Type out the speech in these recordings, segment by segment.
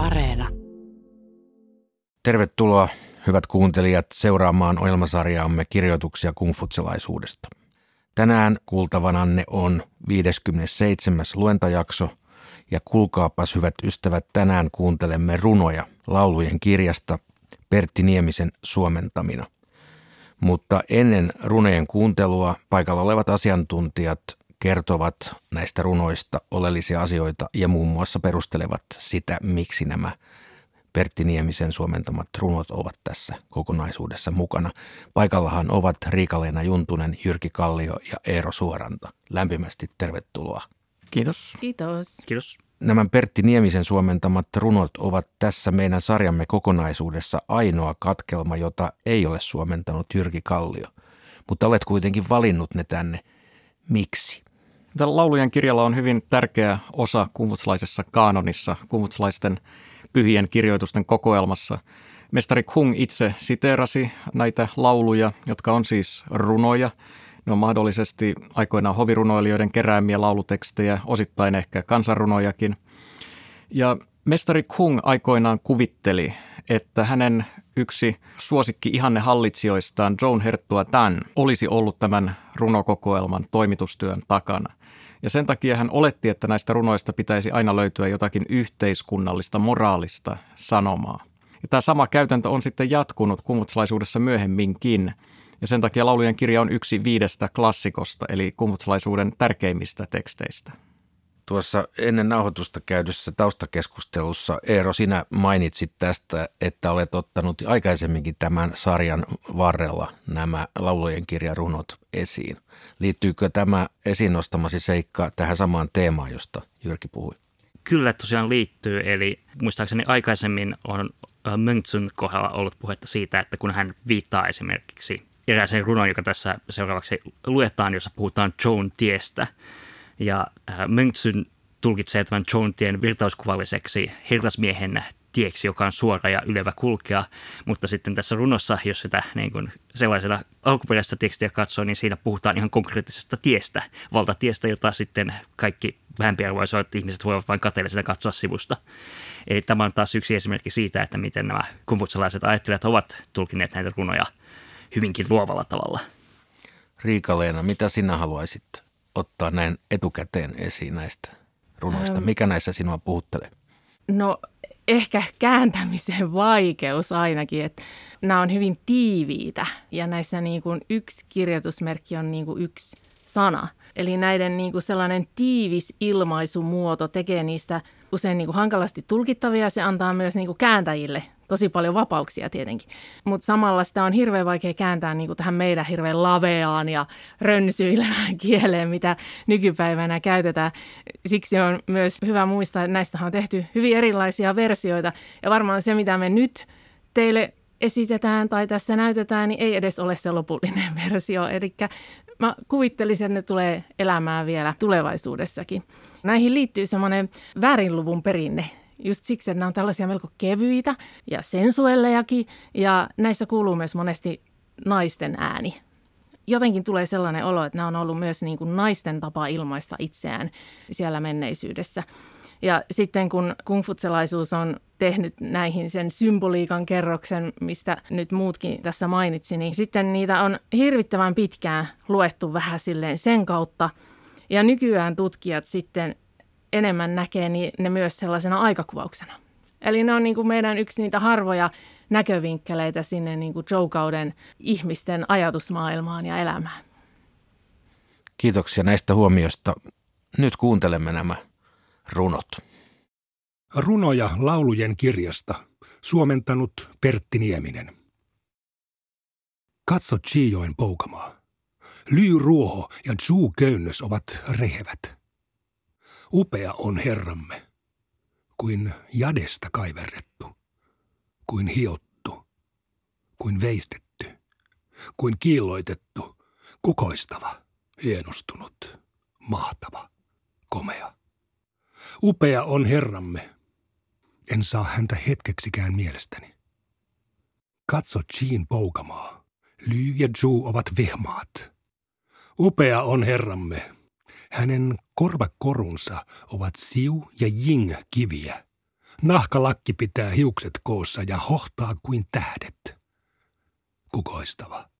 Areena. Tervetuloa, hyvät kuuntelijat, seuraamaan ohjelmasarjaamme kirjoituksia kungfutselaisuudesta. Tänään kuultavananne on 57. luentajakso ja kuulkaapas hyvät ystävät, tänään kuuntelemme runoja laulujen kirjasta Pertti Niemisen suomentamina. Mutta ennen runojen kuuntelua paikalla olevat asiantuntijat kertovat näistä runoista oleellisia asioita ja muun muassa perustelevat sitä, miksi nämä Pertti Niemisen suomentamat runot ovat tässä kokonaisuudessa mukana. Paikallahan ovat Riikaleena Juntunen, Jyrki Kallio ja Eero Suoranta. Lämpimästi tervetuloa. Kiitos. Kiitos. Kiitos. Nämä Pertti Niemisen suomentamat runot ovat tässä meidän sarjamme kokonaisuudessa ainoa katkelma, jota ei ole suomentanut Jyrki Kallio. Mutta olet kuitenkin valinnut ne tänne. Miksi? Tällä laulujen kirjalla on hyvin tärkeä osa kumvutslaisessa kaanonissa, kumvutslaisten pyhien kirjoitusten kokoelmassa. Mestari Kung itse siteerasi näitä lauluja, jotka on siis runoja. Ne on mahdollisesti aikoinaan hovirunoilijoiden keräämiä laulutekstejä, osittain ehkä kansanrunojakin. Ja mestari Kung aikoinaan kuvitteli, että hänen yksi suosikki ihanne hallitsijoistaan, Joan Herttua Dan, olisi ollut tämän runokokoelman toimitustyön takana. Ja sen takia hän oletti, että näistä runoista pitäisi aina löytyä jotakin yhteiskunnallista, moraalista sanomaa. Ja tämä sama käytäntö on sitten jatkunut kumutslaisuudessa myöhemminkin. Ja sen takia laulujen kirja on yksi viidestä klassikosta, eli kumutslaisuuden tärkeimmistä teksteistä. Tuossa ennen nauhoitusta käydyssä taustakeskustelussa, Eero, sinä mainitsit tästä, että olet ottanut aikaisemminkin tämän sarjan varrella nämä laulujen kirjarunot esiin. Liittyykö tämä esiin nostamasi seikka tähän samaan teemaan, josta Jyrki puhui? Kyllä tosiaan liittyy, eli muistaakseni aikaisemmin on Möntsun kohdalla ollut puhetta siitä, että kun hän viittaa esimerkiksi erääseen runoon, joka tässä seuraavaksi luetaan, jossa puhutaan Joan tiestä, ja äh, Mönksyn tulkitsee tämän Joan tien virtauskuvalliseksi herrasmiehen tieksi, joka on suora ja ylevä kulkea, mutta sitten tässä runossa, jos sitä niin kuin sellaisena alkuperäistä tekstiä katsoo, niin siinä puhutaan ihan konkreettisesta tiestä, valtatiestä, jota sitten kaikki vähempiarvoiset ihmiset voivat vain kateellisena katsoa sivusta. Eli tämä on taas yksi esimerkki siitä, että miten nämä kumfutsalaiset ajattelijat ovat tulkineet näitä runoja hyvinkin luovalla tavalla. Riika-Leena, mitä sinä haluaisit ottaa näin etukäteen esiin näistä runoista? Mikä näissä sinua puhuttelee? No ehkä kääntämisen vaikeus ainakin, että nämä on hyvin tiiviitä ja näissä niin kuin yksi kirjoitusmerkki on niin kuin yksi sana. Eli näiden niin kuin sellainen tiivis ilmaisumuoto tekee niistä usein niin kuin hankalasti tulkittavia. Se antaa myös niin kuin kääntäjille tosi paljon vapauksia tietenkin. Mutta samalla sitä on hirveän vaikea kääntää niin kuin tähän meidän hirveän laveaan ja rönsyilevään kieleen, mitä nykypäivänä käytetään. Siksi on myös hyvä muistaa, että näistä on tehty hyvin erilaisia versioita. Ja varmaan se, mitä me nyt teille esitetään tai tässä näytetään, niin ei edes ole se lopullinen versio. Eli mä kuvittelisin, että ne tulee elämään vielä tulevaisuudessakin. Näihin liittyy semmoinen väärinluvun perinne, just siksi, että nämä on tällaisia melko kevyitä ja sensuellejakin ja näissä kuuluu myös monesti naisten ääni. Jotenkin tulee sellainen olo, että nämä on ollut myös niin kuin naisten tapa ilmaista itseään siellä menneisyydessä. Ja sitten kun kungfutselaisuus on tehnyt näihin sen symboliikan kerroksen, mistä nyt muutkin tässä mainitsi, niin sitten niitä on hirvittävän pitkään luettu vähän silleen sen kautta. Ja nykyään tutkijat sitten enemmän näkee niin ne myös sellaisena aikakuvauksena. Eli ne on niin kuin meidän yksi niitä harvoja näkövinkkeleitä sinne niin kuin Joe-kauden ihmisten ajatusmaailmaan ja elämään. Kiitoksia näistä huomioista. Nyt kuuntelemme nämä runot. Runoja laulujen kirjasta, suomentanut Pertti Nieminen. Katso Chioin poukamaa. Lyy ruoho ja Zhu köynnös ovat rehevät. Upea on Herramme, kuin jadesta kaiverrettu, kuin hiottu, kuin veistetty, kuin kiilloitettu, kukoistava, hienostunut, mahtava, komea. Upea on Herramme, en saa häntä hetkeksikään mielestäni. Katso Jean poukamaa, Ly ja Ju ovat vihmaat. Upea on Herramme, hänen korvakorunsa ovat siu ja jing kiviä. Nahkalakki pitää hiukset koossa ja hohtaa kuin tähdet. Kukoistava,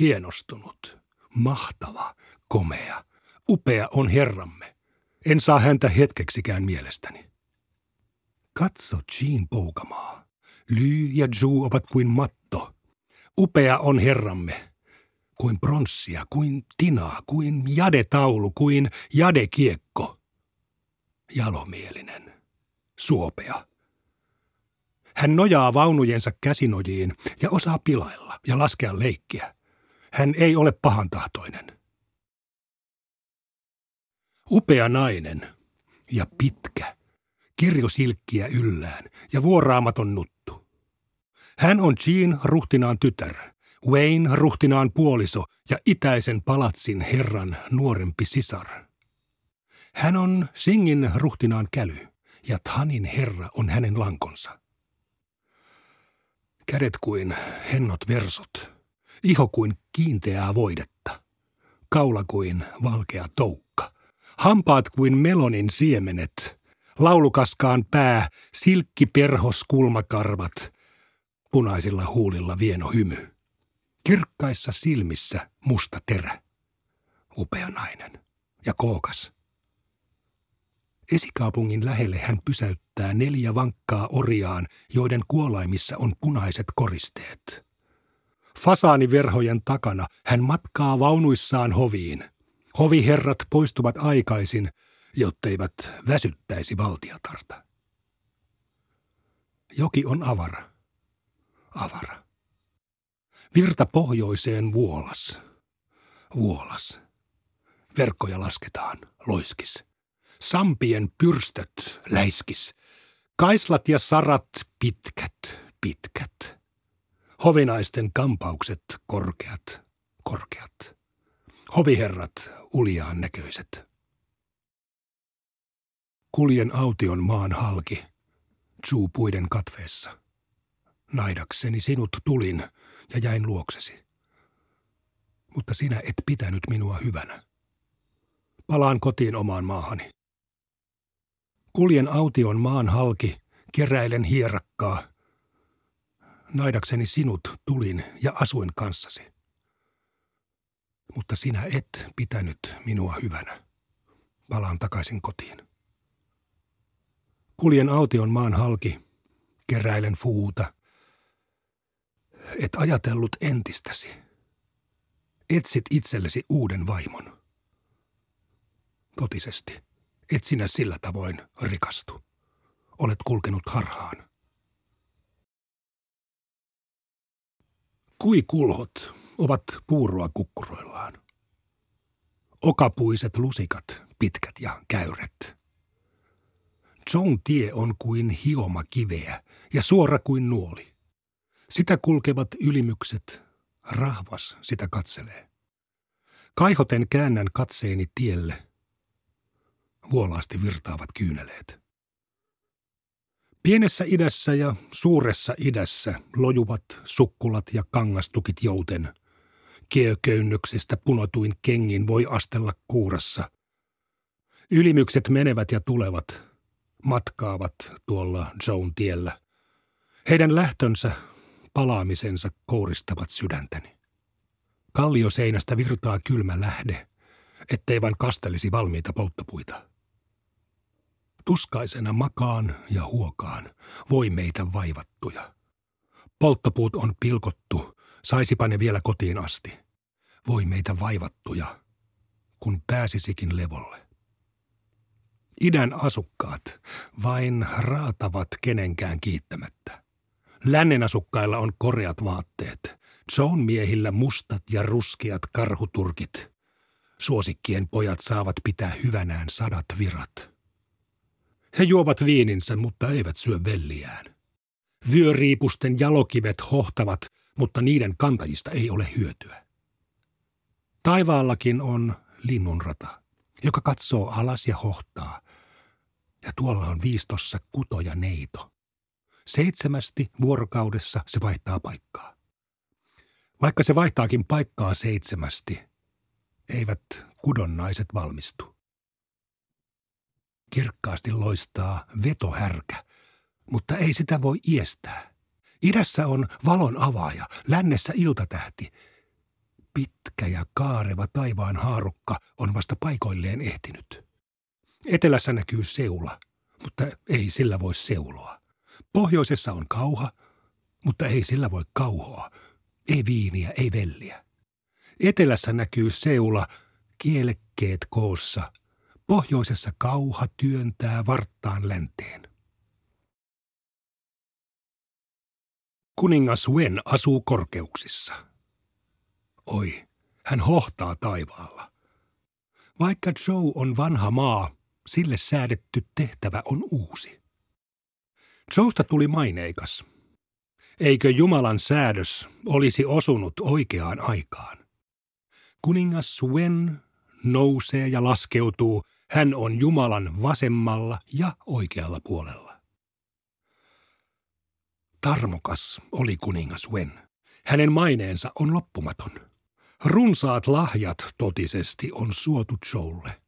hienostunut, mahtava, komea, upea on Herramme. En saa häntä hetkeksikään mielestäni. Katso Jean Poukamaa. Ly ja Ju ovat kuin matto. Upea on Herramme. Kuin pronssia, kuin tinaa, kuin jadetaulu, kuin jadekiekko. Jalomielinen, suopea. Hän nojaa vaunujensa käsinojiin ja osaa pilailla ja laskea leikkiä. Hän ei ole pahantahtoinen. Upea nainen ja pitkä, kirjosilkkiä yllään ja vuoraamaton nuttu. Hän on Jean ruhtinaan tytär, Wayne ruhtinaan puoliso ja itäisen palatsin herran nuorempi sisar. Hän on Singin ruhtinaan käly ja Tanin herra on hänen lankonsa. Kädet kuin hennot versot, iho kuin kiinteää voidetta, kaula kuin valkea toukka, hampaat kuin melonin siemenet, laulukaskaan pää, silkkiperhos kulmakarvat, punaisilla huulilla vieno hymy. Kirkkaissa silmissä musta terä. Upea nainen ja kookas. Esikaupungin lähelle hän pysäyttää neljä vankkaa oriaan, joiden kuolaimissa on punaiset koristeet. Fasaaniverhojen takana hän matkaa vaunuissaan hoviin. Hoviherrat poistuvat aikaisin, jotteivät väsyttäisi valtiatarta. Joki on avara. Avara. Virta pohjoiseen vuolas. Vuolas. Verkkoja lasketaan, loiskis. Sampien pyrstöt, läiskis. Kaislat ja sarat pitkät, pitkät. Hovinaisten kampaukset korkeat, korkeat. Hoviherrat uljaan näköiset. Kuljen aution maan halki, puiden katveessa. Naidakseni sinut tulin ja jäin luoksesi. Mutta sinä et pitänyt minua hyvänä. Palaan kotiin omaan maahani. Kuljen aution maan halki, keräilen hierakkaa. Naidakseni sinut tulin ja asuin kanssasi. Mutta sinä et pitänyt minua hyvänä. Palaan takaisin kotiin. Kuljen aution maan halki, keräilen fuuta. Et ajatellut entistäsi. Etsit itsellesi uuden vaimon. Totisesti, et sinä sillä tavoin rikastu. Olet kulkenut harhaan. Kuikulhot ovat puuroa kukkuroillaan. Okapuiset lusikat, pitkät ja käyrät. John tie on kuin hioma kiveä ja suora kuin nuoli. Sitä kulkevat ylimykset, rahvas sitä katselee. Kaihoten käännän katseeni tielle. Vuolaasti virtaavat kyyneleet. Pienessä idässä ja suuressa idässä lojuvat sukkulat ja kangastukit jouten. Kieköynnöksestä punotuin kengin voi astella kuurassa. Ylimykset menevät ja tulevat – matkaavat tuolla Joan tiellä. Heidän lähtönsä, palaamisensa kouristavat sydäntäni. Kallioseinästä virtaa kylmä lähde, ettei vain kastelisi valmiita polttopuita. Tuskaisena makaan ja huokaan voi meitä vaivattuja. Polttopuut on pilkottu, saisipa ne vielä kotiin asti. Voi meitä vaivattuja, kun pääsisikin levolle. Idän asukkaat vain raatavat kenenkään kiittämättä. Lännen asukkailla on koreat vaatteet. Joan miehillä mustat ja ruskeat karhuturkit. Suosikkien pojat saavat pitää hyvänään sadat virat. He juovat viininsä, mutta eivät syö velliään. Vyöriipusten jalokivet hohtavat, mutta niiden kantajista ei ole hyötyä. Taivaallakin on linnunrata, joka katsoo alas ja hohtaa, ja tuolla on viistossa kuto ja neito. Seitsemästi vuorokaudessa se vaihtaa paikkaa. Vaikka se vaihtaakin paikkaa seitsemästi, eivät kudonnaiset valmistu. Kirkkaasti loistaa vetohärkä, mutta ei sitä voi iestää. Idässä on valon avaaja, lännessä iltatähti. Pitkä ja kaareva taivaan haarukka on vasta paikoilleen ehtinyt. Etelässä näkyy seula, mutta ei sillä voi seuloa. Pohjoisessa on kauha, mutta ei sillä voi kauhoa. Ei viiniä, ei velliä. Etelässä näkyy seula, kielekkeet koossa. Pohjoisessa kauha työntää varttaan länteen. Kuningas Wen asuu korkeuksissa. Oi, hän hohtaa taivaalla. Vaikka Joe on vanha maa, sille säädetty tehtävä on uusi. Joesta tuli maineikas. Eikö Jumalan säädös olisi osunut oikeaan aikaan? Kuningas Wen nousee ja laskeutuu. Hän on Jumalan vasemmalla ja oikealla puolella. Tarmokas oli kuningas Wen. Hänen maineensa on loppumaton. Runsaat lahjat totisesti on suotu Joulle.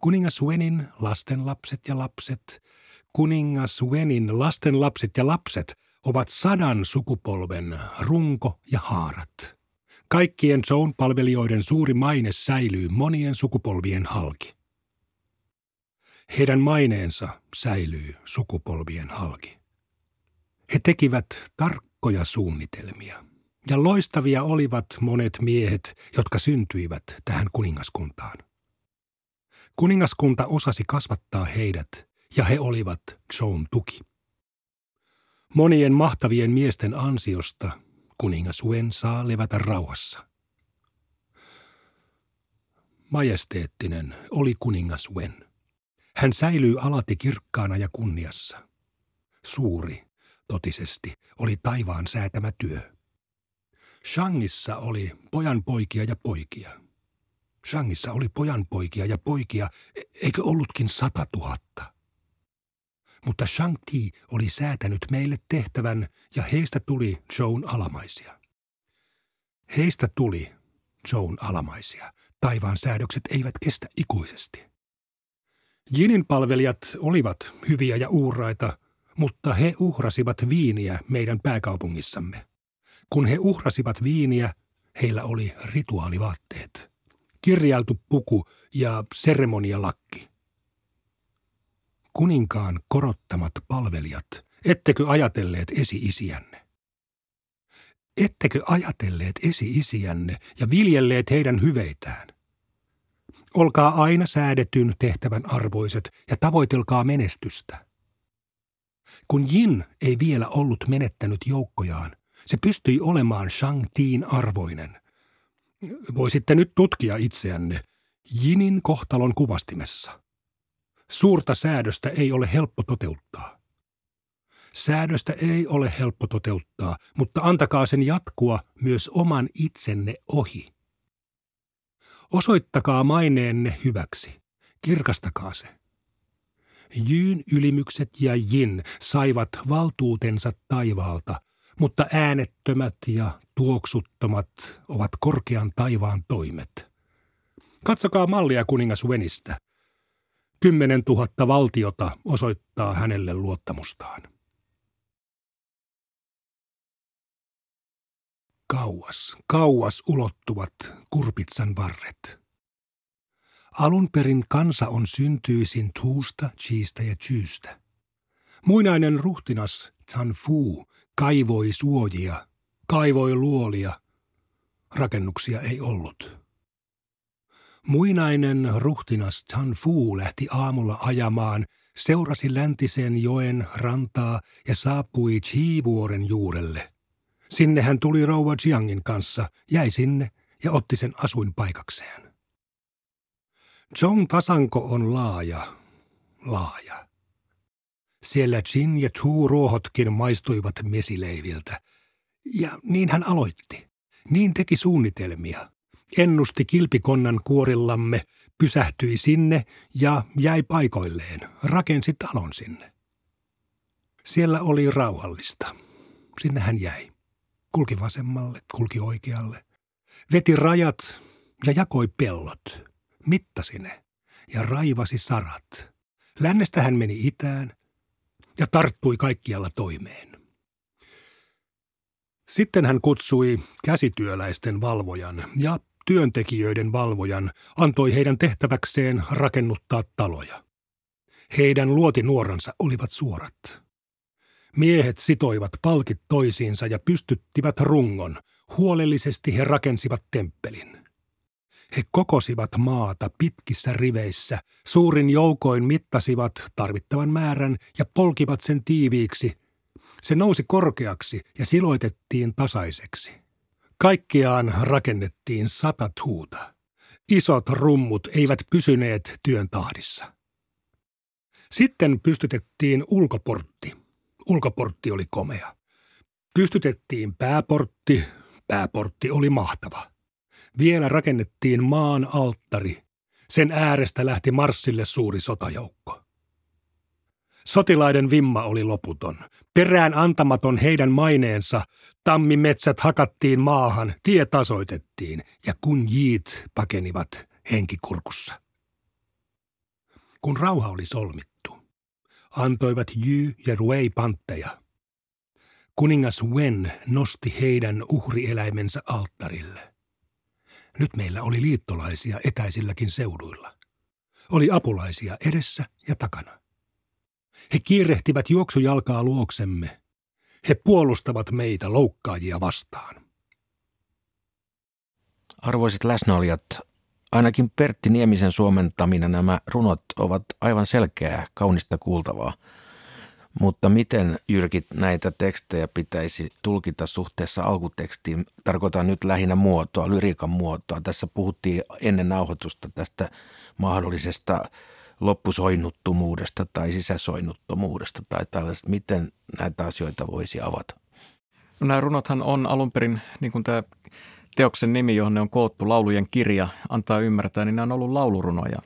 Kuningas Wenin lastenlapset ja lapset, kuningas Wenin lastenlapset ja lapset ovat sadan sukupolven runko ja haarat. Kaikkien Joan palvelijoiden suuri maine säilyy monien sukupolvien halki. Heidän maineensa säilyy sukupolvien halki. He tekivät tarkkoja suunnitelmia. Ja loistavia olivat monet miehet, jotka syntyivät tähän kuningaskuntaan. Kuningaskunta osasi kasvattaa heidät, ja he olivat Joan tuki. Monien mahtavien miesten ansiosta kuningas Wen saa levätä rauhassa. Majesteettinen oli kuningas Wen. Hän säilyy alati kirkkaana ja kunniassa. Suuri, totisesti, oli taivaan säätämä työ. Shangissa oli pojan poikia ja poikia. Shangissa oli pojan poikia ja poikia, e- eikö ollutkin sata tuhatta? Mutta Shang-Ti oli säätänyt meille tehtävän ja heistä tuli Joan alamaisia. Heistä tuli Joan alamaisia. Taivaan säädökset eivät kestä ikuisesti. Jinin palvelijat olivat hyviä ja uuraita, mutta he uhrasivat viiniä meidän pääkaupungissamme. Kun he uhrasivat viiniä, heillä oli rituaalivaatteet, kirjailtu puku ja seremonialakki. Kuninkaan korottamat palvelijat, ettekö ajatelleet esi-isiänne? Ettekö ajatelleet esi-isiänne ja viljelleet heidän hyveitään? Olkaa aina säädetyn tehtävän arvoiset ja tavoitelkaa menestystä. Kun Jin ei vielä ollut menettänyt joukkojaan, se pystyi olemaan Shang-Tiin arvoinen. Voisitte nyt tutkia itseänne Jinin kohtalon kuvastimessa. Suurta säädöstä ei ole helppo toteuttaa. Säädöstä ei ole helppo toteuttaa, mutta antakaa sen jatkua myös oman itsenne ohi. Osoittakaa maineenne hyväksi. Kirkastakaa se. Jyyn ylimykset ja Jin saivat valtuutensa taivaalta, mutta äänettömät ja tuoksuttomat ovat korkean taivaan toimet. Katsokaa mallia kuningas Wenistä. Kymmenen tuhatta valtiota osoittaa hänelle luottamustaan. Kauas, kauas ulottuvat kurpitsan varret. Alun perin kansa on syntyisin tuusta, chiistä ja chyystä. Muinainen ruhtinas Fu kaivoi suojia, kaivoi luolia. Rakennuksia ei ollut. Muinainen ruhtinas Fu lähti aamulla ajamaan, seurasi läntisen joen rantaa ja saapui Chi-vuoren juurelle. Sinne hän tuli rouva Jiangin kanssa, jäi sinne ja otti sen asuinpaikakseen. Zhong tasanko on laaja, laaja. Siellä Jin ja Chu ruohotkin maistuivat mesileiviltä. Ja niin hän aloitti. Niin teki suunnitelmia. Ennusti kilpikonnan kuorillamme, pysähtyi sinne ja jäi paikoilleen, rakensi talon sinne. Siellä oli rauhallista. Sinne hän jäi. Kulki vasemmalle, kulki oikealle. Veti rajat ja jakoi pellot. Mittasi ne ja raivasi sarat. Lännestä hän meni itään, ja tarttui kaikkialla toimeen. Sitten hän kutsui käsityöläisten valvojan ja työntekijöiden valvojan, antoi heidän tehtäväkseen rakennuttaa taloja. Heidän luotinuoransa olivat suorat. Miehet sitoivat palkit toisiinsa ja pystyttivät rungon. Huolellisesti he rakensivat temppelin. He kokosivat maata pitkissä riveissä, suurin joukoin mittasivat tarvittavan määrän ja polkivat sen tiiviiksi. Se nousi korkeaksi ja siloitettiin tasaiseksi. Kaikkiaan rakennettiin sata tuuta. Isot rummut eivät pysyneet työn tahdissa. Sitten pystytettiin ulkoportti. Ulkoportti oli komea. Pystytettiin pääportti. Pääportti oli mahtava. Vielä rakennettiin maan alttari. Sen äärestä lähti Marssille suuri sotajoukko. Sotilaiden vimma oli loputon. Perään antamaton heidän maineensa, tammimetsät hakattiin maahan, tie tasoitettiin ja kun jiit pakenivat henkikurkussa. Kun rauha oli solmittu, antoivat Jy ja Ruei pantteja. Kuningas Wen nosti heidän uhrieläimensä alttarille. Nyt meillä oli liittolaisia etäisilläkin seuduilla. Oli apulaisia edessä ja takana. He kiirehtivät juoksujalkaa luoksemme. He puolustavat meitä loukkaajia vastaan. Arvoiset läsnäolijat, ainakin Pertti Niemisen suomentamina nämä runot ovat aivan selkeää, kaunista kuultavaa. Mutta miten, Jyrkit, näitä tekstejä pitäisi tulkita suhteessa alkutekstiin? Tarkoitan nyt lähinnä muotoa, lyriikan muotoa. Tässä puhuttiin ennen nauhoitusta tästä mahdollisesta loppusoinnuttomuudesta tai sisäsoinnuttomuudesta tai tällaista. Miten näitä asioita voisi avata? No nämä runothan on alun perin, niin kuin tämä teoksen nimi, johon ne on koottu, laulujen kirja, antaa ymmärtää, niin nämä on ollut laulurunoja.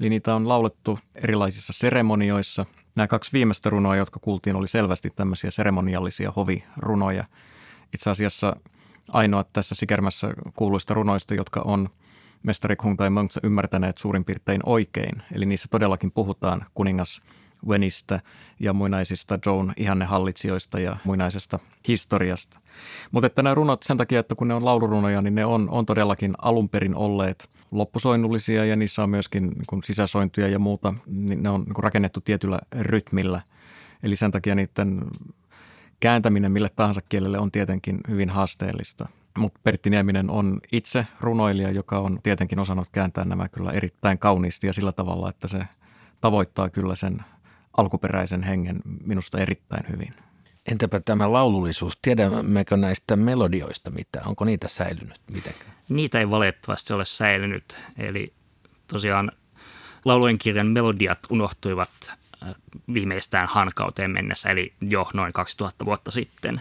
Eli niitä on laulettu erilaisissa seremonioissa. Nämä kaksi viimeistä runoa, jotka kuultiin, oli selvästi tämmöisiä seremoniallisia hovirunoja. Itse asiassa ainoat tässä Sikermässä kuuluista runoista, jotka on – mestari Kung tai Monks ymmärtäneet suurin piirtein oikein. Eli niissä todellakin puhutaan kuningas Wenistä ja muinaisista Joan ihannehallitsijoista ja muinaisesta historiasta. Mutta että nämä runot sen takia, että kun ne on laulurunoja, niin ne on, on todellakin alun perin olleet loppusoinnullisia ja niissä on myöskin niin sisäsointuja ja muuta. Niin ne on niin rakennettu tietyllä rytmillä. Eli sen takia niiden kääntäminen mille tahansa kielelle on tietenkin hyvin haasteellista – mutta Pertti Nieminen on itse runoilija, joka on tietenkin osannut kääntää nämä kyllä erittäin kauniisti ja sillä tavalla, että se tavoittaa kyllä sen alkuperäisen hengen minusta erittäin hyvin. Entäpä tämä laulullisuus? Tiedämmekö näistä melodioista mitä? Onko niitä säilynyt mitenkään? Niitä ei valitettavasti ole säilynyt. Eli tosiaan laulujen kirjan melodiat unohtuivat äh, viimeistään hankauteen mennessä, eli jo noin 2000 vuotta sitten.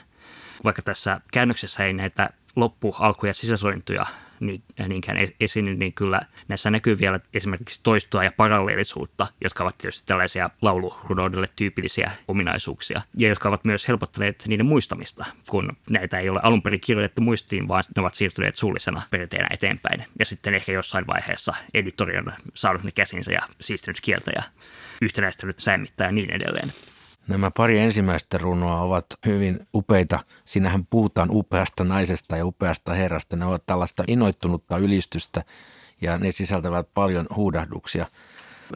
Vaikka tässä käännöksessä ei näitä loppu, alku- ja sisäsointuja niin, niinkään esiinny, niin kyllä näissä näkyy vielä esimerkiksi toistoa ja paralleelisuutta, jotka ovat tietysti tällaisia laulurunoudelle tyypillisiä ominaisuuksia, ja jotka ovat myös helpottaneet niiden muistamista, kun näitä ei ole alun perin kirjoitettu muistiin, vaan ne ovat siirtyneet suullisena perinteenä eteenpäin. Ja sitten ehkä jossain vaiheessa editori on saanut ne käsinsä ja siistinyt kieltä ja yhtenäistänyt sämmittää ja niin edelleen. Nämä pari ensimmäistä runoa ovat hyvin upeita. Siinähän puhutaan upeasta naisesta ja upeasta herrasta. Ne ovat tällaista innoittunutta ylistystä ja ne sisältävät paljon huudahduksia.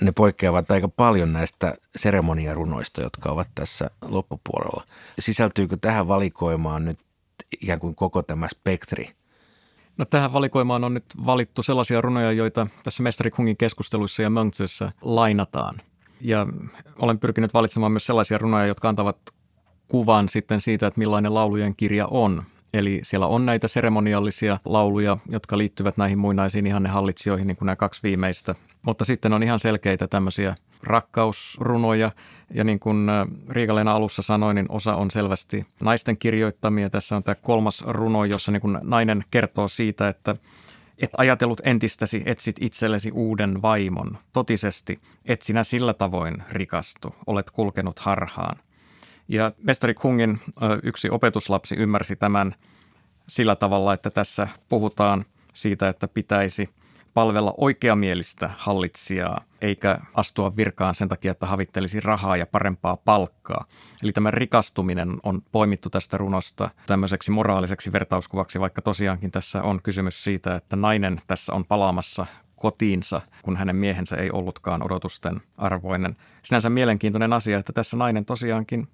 Ne poikkeavat aika paljon näistä seremoniarunoista, jotka ovat tässä loppupuolella. Sisältyykö tähän valikoimaan nyt ikään kuin koko tämä spektri? No tähän valikoimaan on nyt valittu sellaisia runoja, joita tässä Mestari Kungin keskusteluissa ja Mönksössä lainataan – ja olen pyrkinyt valitsemaan myös sellaisia runoja, jotka antavat kuvan sitten siitä, että millainen laulujen kirja on. Eli siellä on näitä seremoniallisia lauluja, jotka liittyvät näihin muinaisiin ihannehallitsijoihin, niin kuin nämä kaksi viimeistä. Mutta sitten on ihan selkeitä tämmöisiä rakkausrunoja. Ja niin kuin äh, Riigalena alussa sanoi, niin osa on selvästi naisten kirjoittamia. Tässä on tämä kolmas runo, jossa niin kuin nainen kertoo siitä, että et ajatellut entistäsi, etsit itsellesi uuden vaimon. Totisesti, et sinä sillä tavoin rikastu, olet kulkenut harhaan. Ja mestari Kungin yksi opetuslapsi ymmärsi tämän sillä tavalla, että tässä puhutaan siitä, että pitäisi palvella oikeamielistä hallitsijaa, eikä astua virkaan sen takia, että havittelisi rahaa ja parempaa palkkaa. Eli tämä rikastuminen on poimittu tästä runosta tämmöiseksi moraaliseksi vertauskuvaksi, vaikka tosiaankin tässä on kysymys siitä, että nainen tässä on palaamassa kotiinsa, kun hänen miehensä ei ollutkaan odotusten arvoinen. Sinänsä mielenkiintoinen asia, että tässä nainen tosiaankin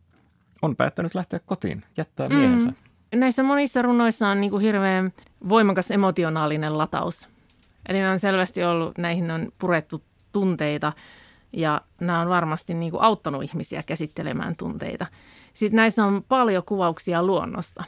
on päättänyt lähteä kotiin, jättää miehensä. Mm. Näissä monissa runoissa on niin kuin hirveän voimakas emotionaalinen lataus. Eli ne on selvästi ollut, näihin on purettu tunteita ja nämä on varmasti niin kuin auttanut ihmisiä käsittelemään tunteita. Sitten näissä on paljon kuvauksia luonnosta.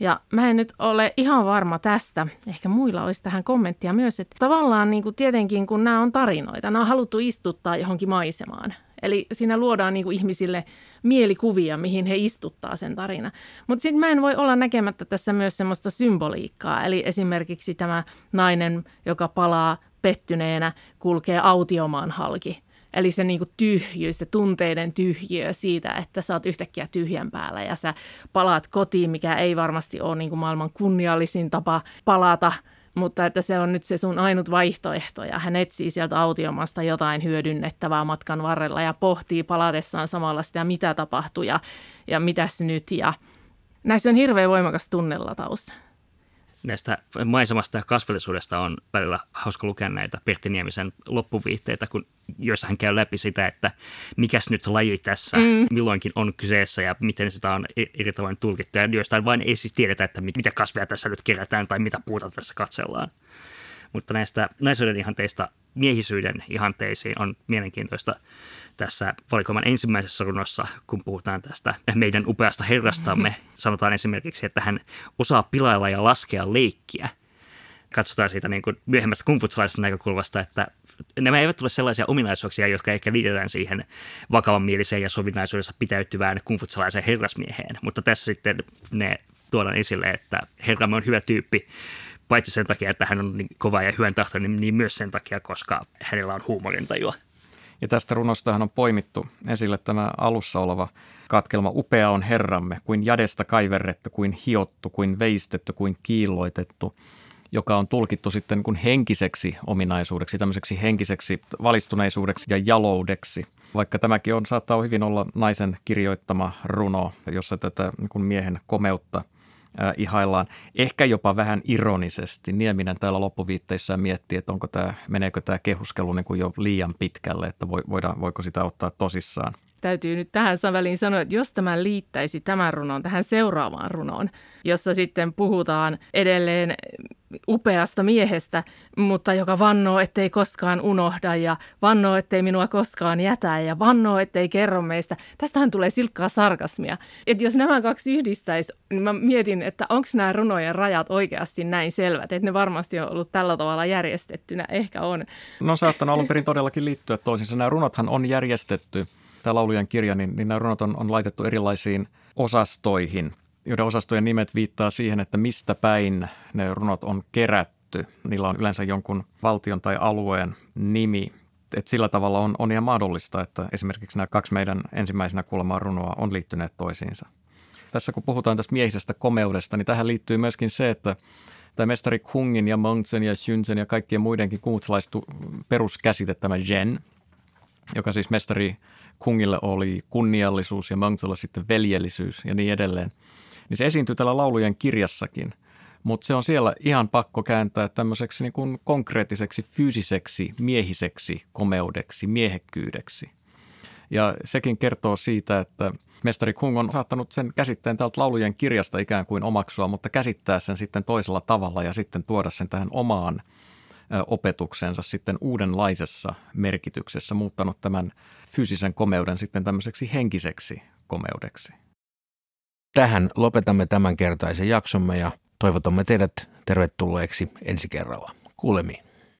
Ja mä en nyt ole ihan varma tästä, ehkä muilla olisi tähän kommenttia myös, että tavallaan niin kuin tietenkin kun nämä on tarinoita, nämä on haluttu istuttaa johonkin maisemaan. Eli siinä luodaan niin kuin ihmisille mielikuvia, mihin he istuttaa sen tarina. Mutta sitten mä en voi olla näkemättä tässä myös semmoista symboliikkaa. Eli esimerkiksi tämä nainen, joka palaa pettyneenä, kulkee autiomaan halki. Eli se niinku tyhjyys, se tunteiden tyhjiö siitä, että sä oot yhtäkkiä tyhjän päällä ja sä palaat kotiin, mikä ei varmasti ole niinku maailman kunniallisin tapa palata – mutta että se on nyt se sun ainut vaihtoehto ja hän etsii sieltä autiomasta jotain hyödynnettävää matkan varrella ja pohtii palatessaan samalla sitä, mitä tapahtui ja, ja mitäs nyt. Ja näissä on hirveän voimakas tunnelataus näistä maisemasta ja kasvillisuudesta on välillä hauska lukea näitä Pertti Niemisen loppuviihteitä, kun, joissa hän käy läpi sitä, että mikäs nyt laji tässä mm. milloinkin on kyseessä ja miten sitä on eri tavoin tulkittu. Ja joistain vain ei siis tiedetä, että mitä kasveja tässä nyt kerätään tai mitä puuta tässä katsellaan. Mutta näistä naisuuden ihanteista miehisyyden ihanteisiin on mielenkiintoista tässä valikoiman ensimmäisessä runossa, kun puhutaan tästä meidän upeasta herrastamme. Sanotaan esimerkiksi, että hän osaa pilailla ja laskea leikkiä. Katsotaan siitä niin kuin myöhemmästä kumfutsalaisesta näkökulmasta, että nämä eivät ole sellaisia ominaisuuksia, jotka ehkä liitetään siihen vakavanmieliseen ja sovinnaisuudessa pitäytyvään kumfutsalaiseen herrasmieheen. Mutta tässä sitten ne tuodaan esille, että herramme on hyvä tyyppi, paitsi sen takia, että hän on niin kova ja hyvän tahtoinen, niin myös sen takia, koska hänellä on huumorintajua. Ja tästä runostahan on poimittu esille tämä alussa oleva katkelma. Upea on Herramme, kuin jadesta kaiverrettu, kuin hiottu, kuin veistetty, kuin kiilloitettu joka on tulkittu sitten kuin henkiseksi ominaisuudeksi, tämmöiseksi henkiseksi valistuneisuudeksi ja jaloudeksi. Vaikka tämäkin on, saattaa hyvin olla naisen kirjoittama runo, jossa tätä niin miehen komeutta ihaillaan. Ehkä jopa vähän ironisesti. Nieminen täällä loppuviitteissään miettii, että onko tämä, meneekö tämä kehuskelu niin kuin jo liian pitkälle, että voidaan, voiko sitä ottaa tosissaan. Täytyy nyt tähän väliin sanoa, että jos tämä liittäisi tämän runon tähän seuraavaan runoon, jossa sitten puhutaan edelleen upeasta miehestä, mutta joka vannoo, ettei koskaan unohda ja vannoo, ettei minua koskaan jätä ja vannoo, ettei kerro meistä. Tästähän tulee silkkaa sarkasmia. Et jos nämä kaksi yhdistäisi, niin mä mietin, että onko nämä runojen rajat oikeasti näin selvät, että ne varmasti on ollut tällä tavalla järjestettynä. Ehkä on. No saattanut alun perin todellakin liittyä toisiinsa. Nämä runothan on järjestetty, tämä laulujen kirja, niin, niin nämä runot on, on laitettu erilaisiin osastoihin – joiden osastojen nimet viittaa siihen, että mistä päin ne runot on kerätty. Niillä on yleensä jonkun valtion tai alueen nimi. Et sillä tavalla on, on ihan mahdollista, että esimerkiksi nämä kaksi meidän ensimmäisenä kuulemaa runoa on liittyneet toisiinsa. Tässä kun puhutaan tästä miehisestä komeudesta, niin tähän liittyy myöskin se, että tämä mestari Kungin ja Mongtsen ja Shunsen ja kaikkien muidenkin kuutsalaistu peruskäsite, tämä Jen, joka siis mestari Kungille oli kunniallisuus ja Mongtsella sitten veljellisyys ja niin edelleen – niin se esiintyy tällä laulujen kirjassakin. Mutta se on siellä ihan pakko kääntää tämmöiseksi niin kuin konkreettiseksi, fyysiseksi, miehiseksi komeudeksi, miehekkyydeksi. Ja sekin kertoo siitä, että mestari Kung on saattanut sen käsitteen täältä laulujen kirjasta ikään kuin omaksua, mutta käsittää sen sitten toisella tavalla ja sitten tuoda sen tähän omaan opetuksensa sitten uudenlaisessa merkityksessä, muuttanut tämän fyysisen komeuden sitten tämmöiseksi henkiseksi komeudeksi. Tähän lopetamme tämänkertaisen jaksomme ja toivotamme teidät tervetulleeksi ensi kerralla. Kuulemiin.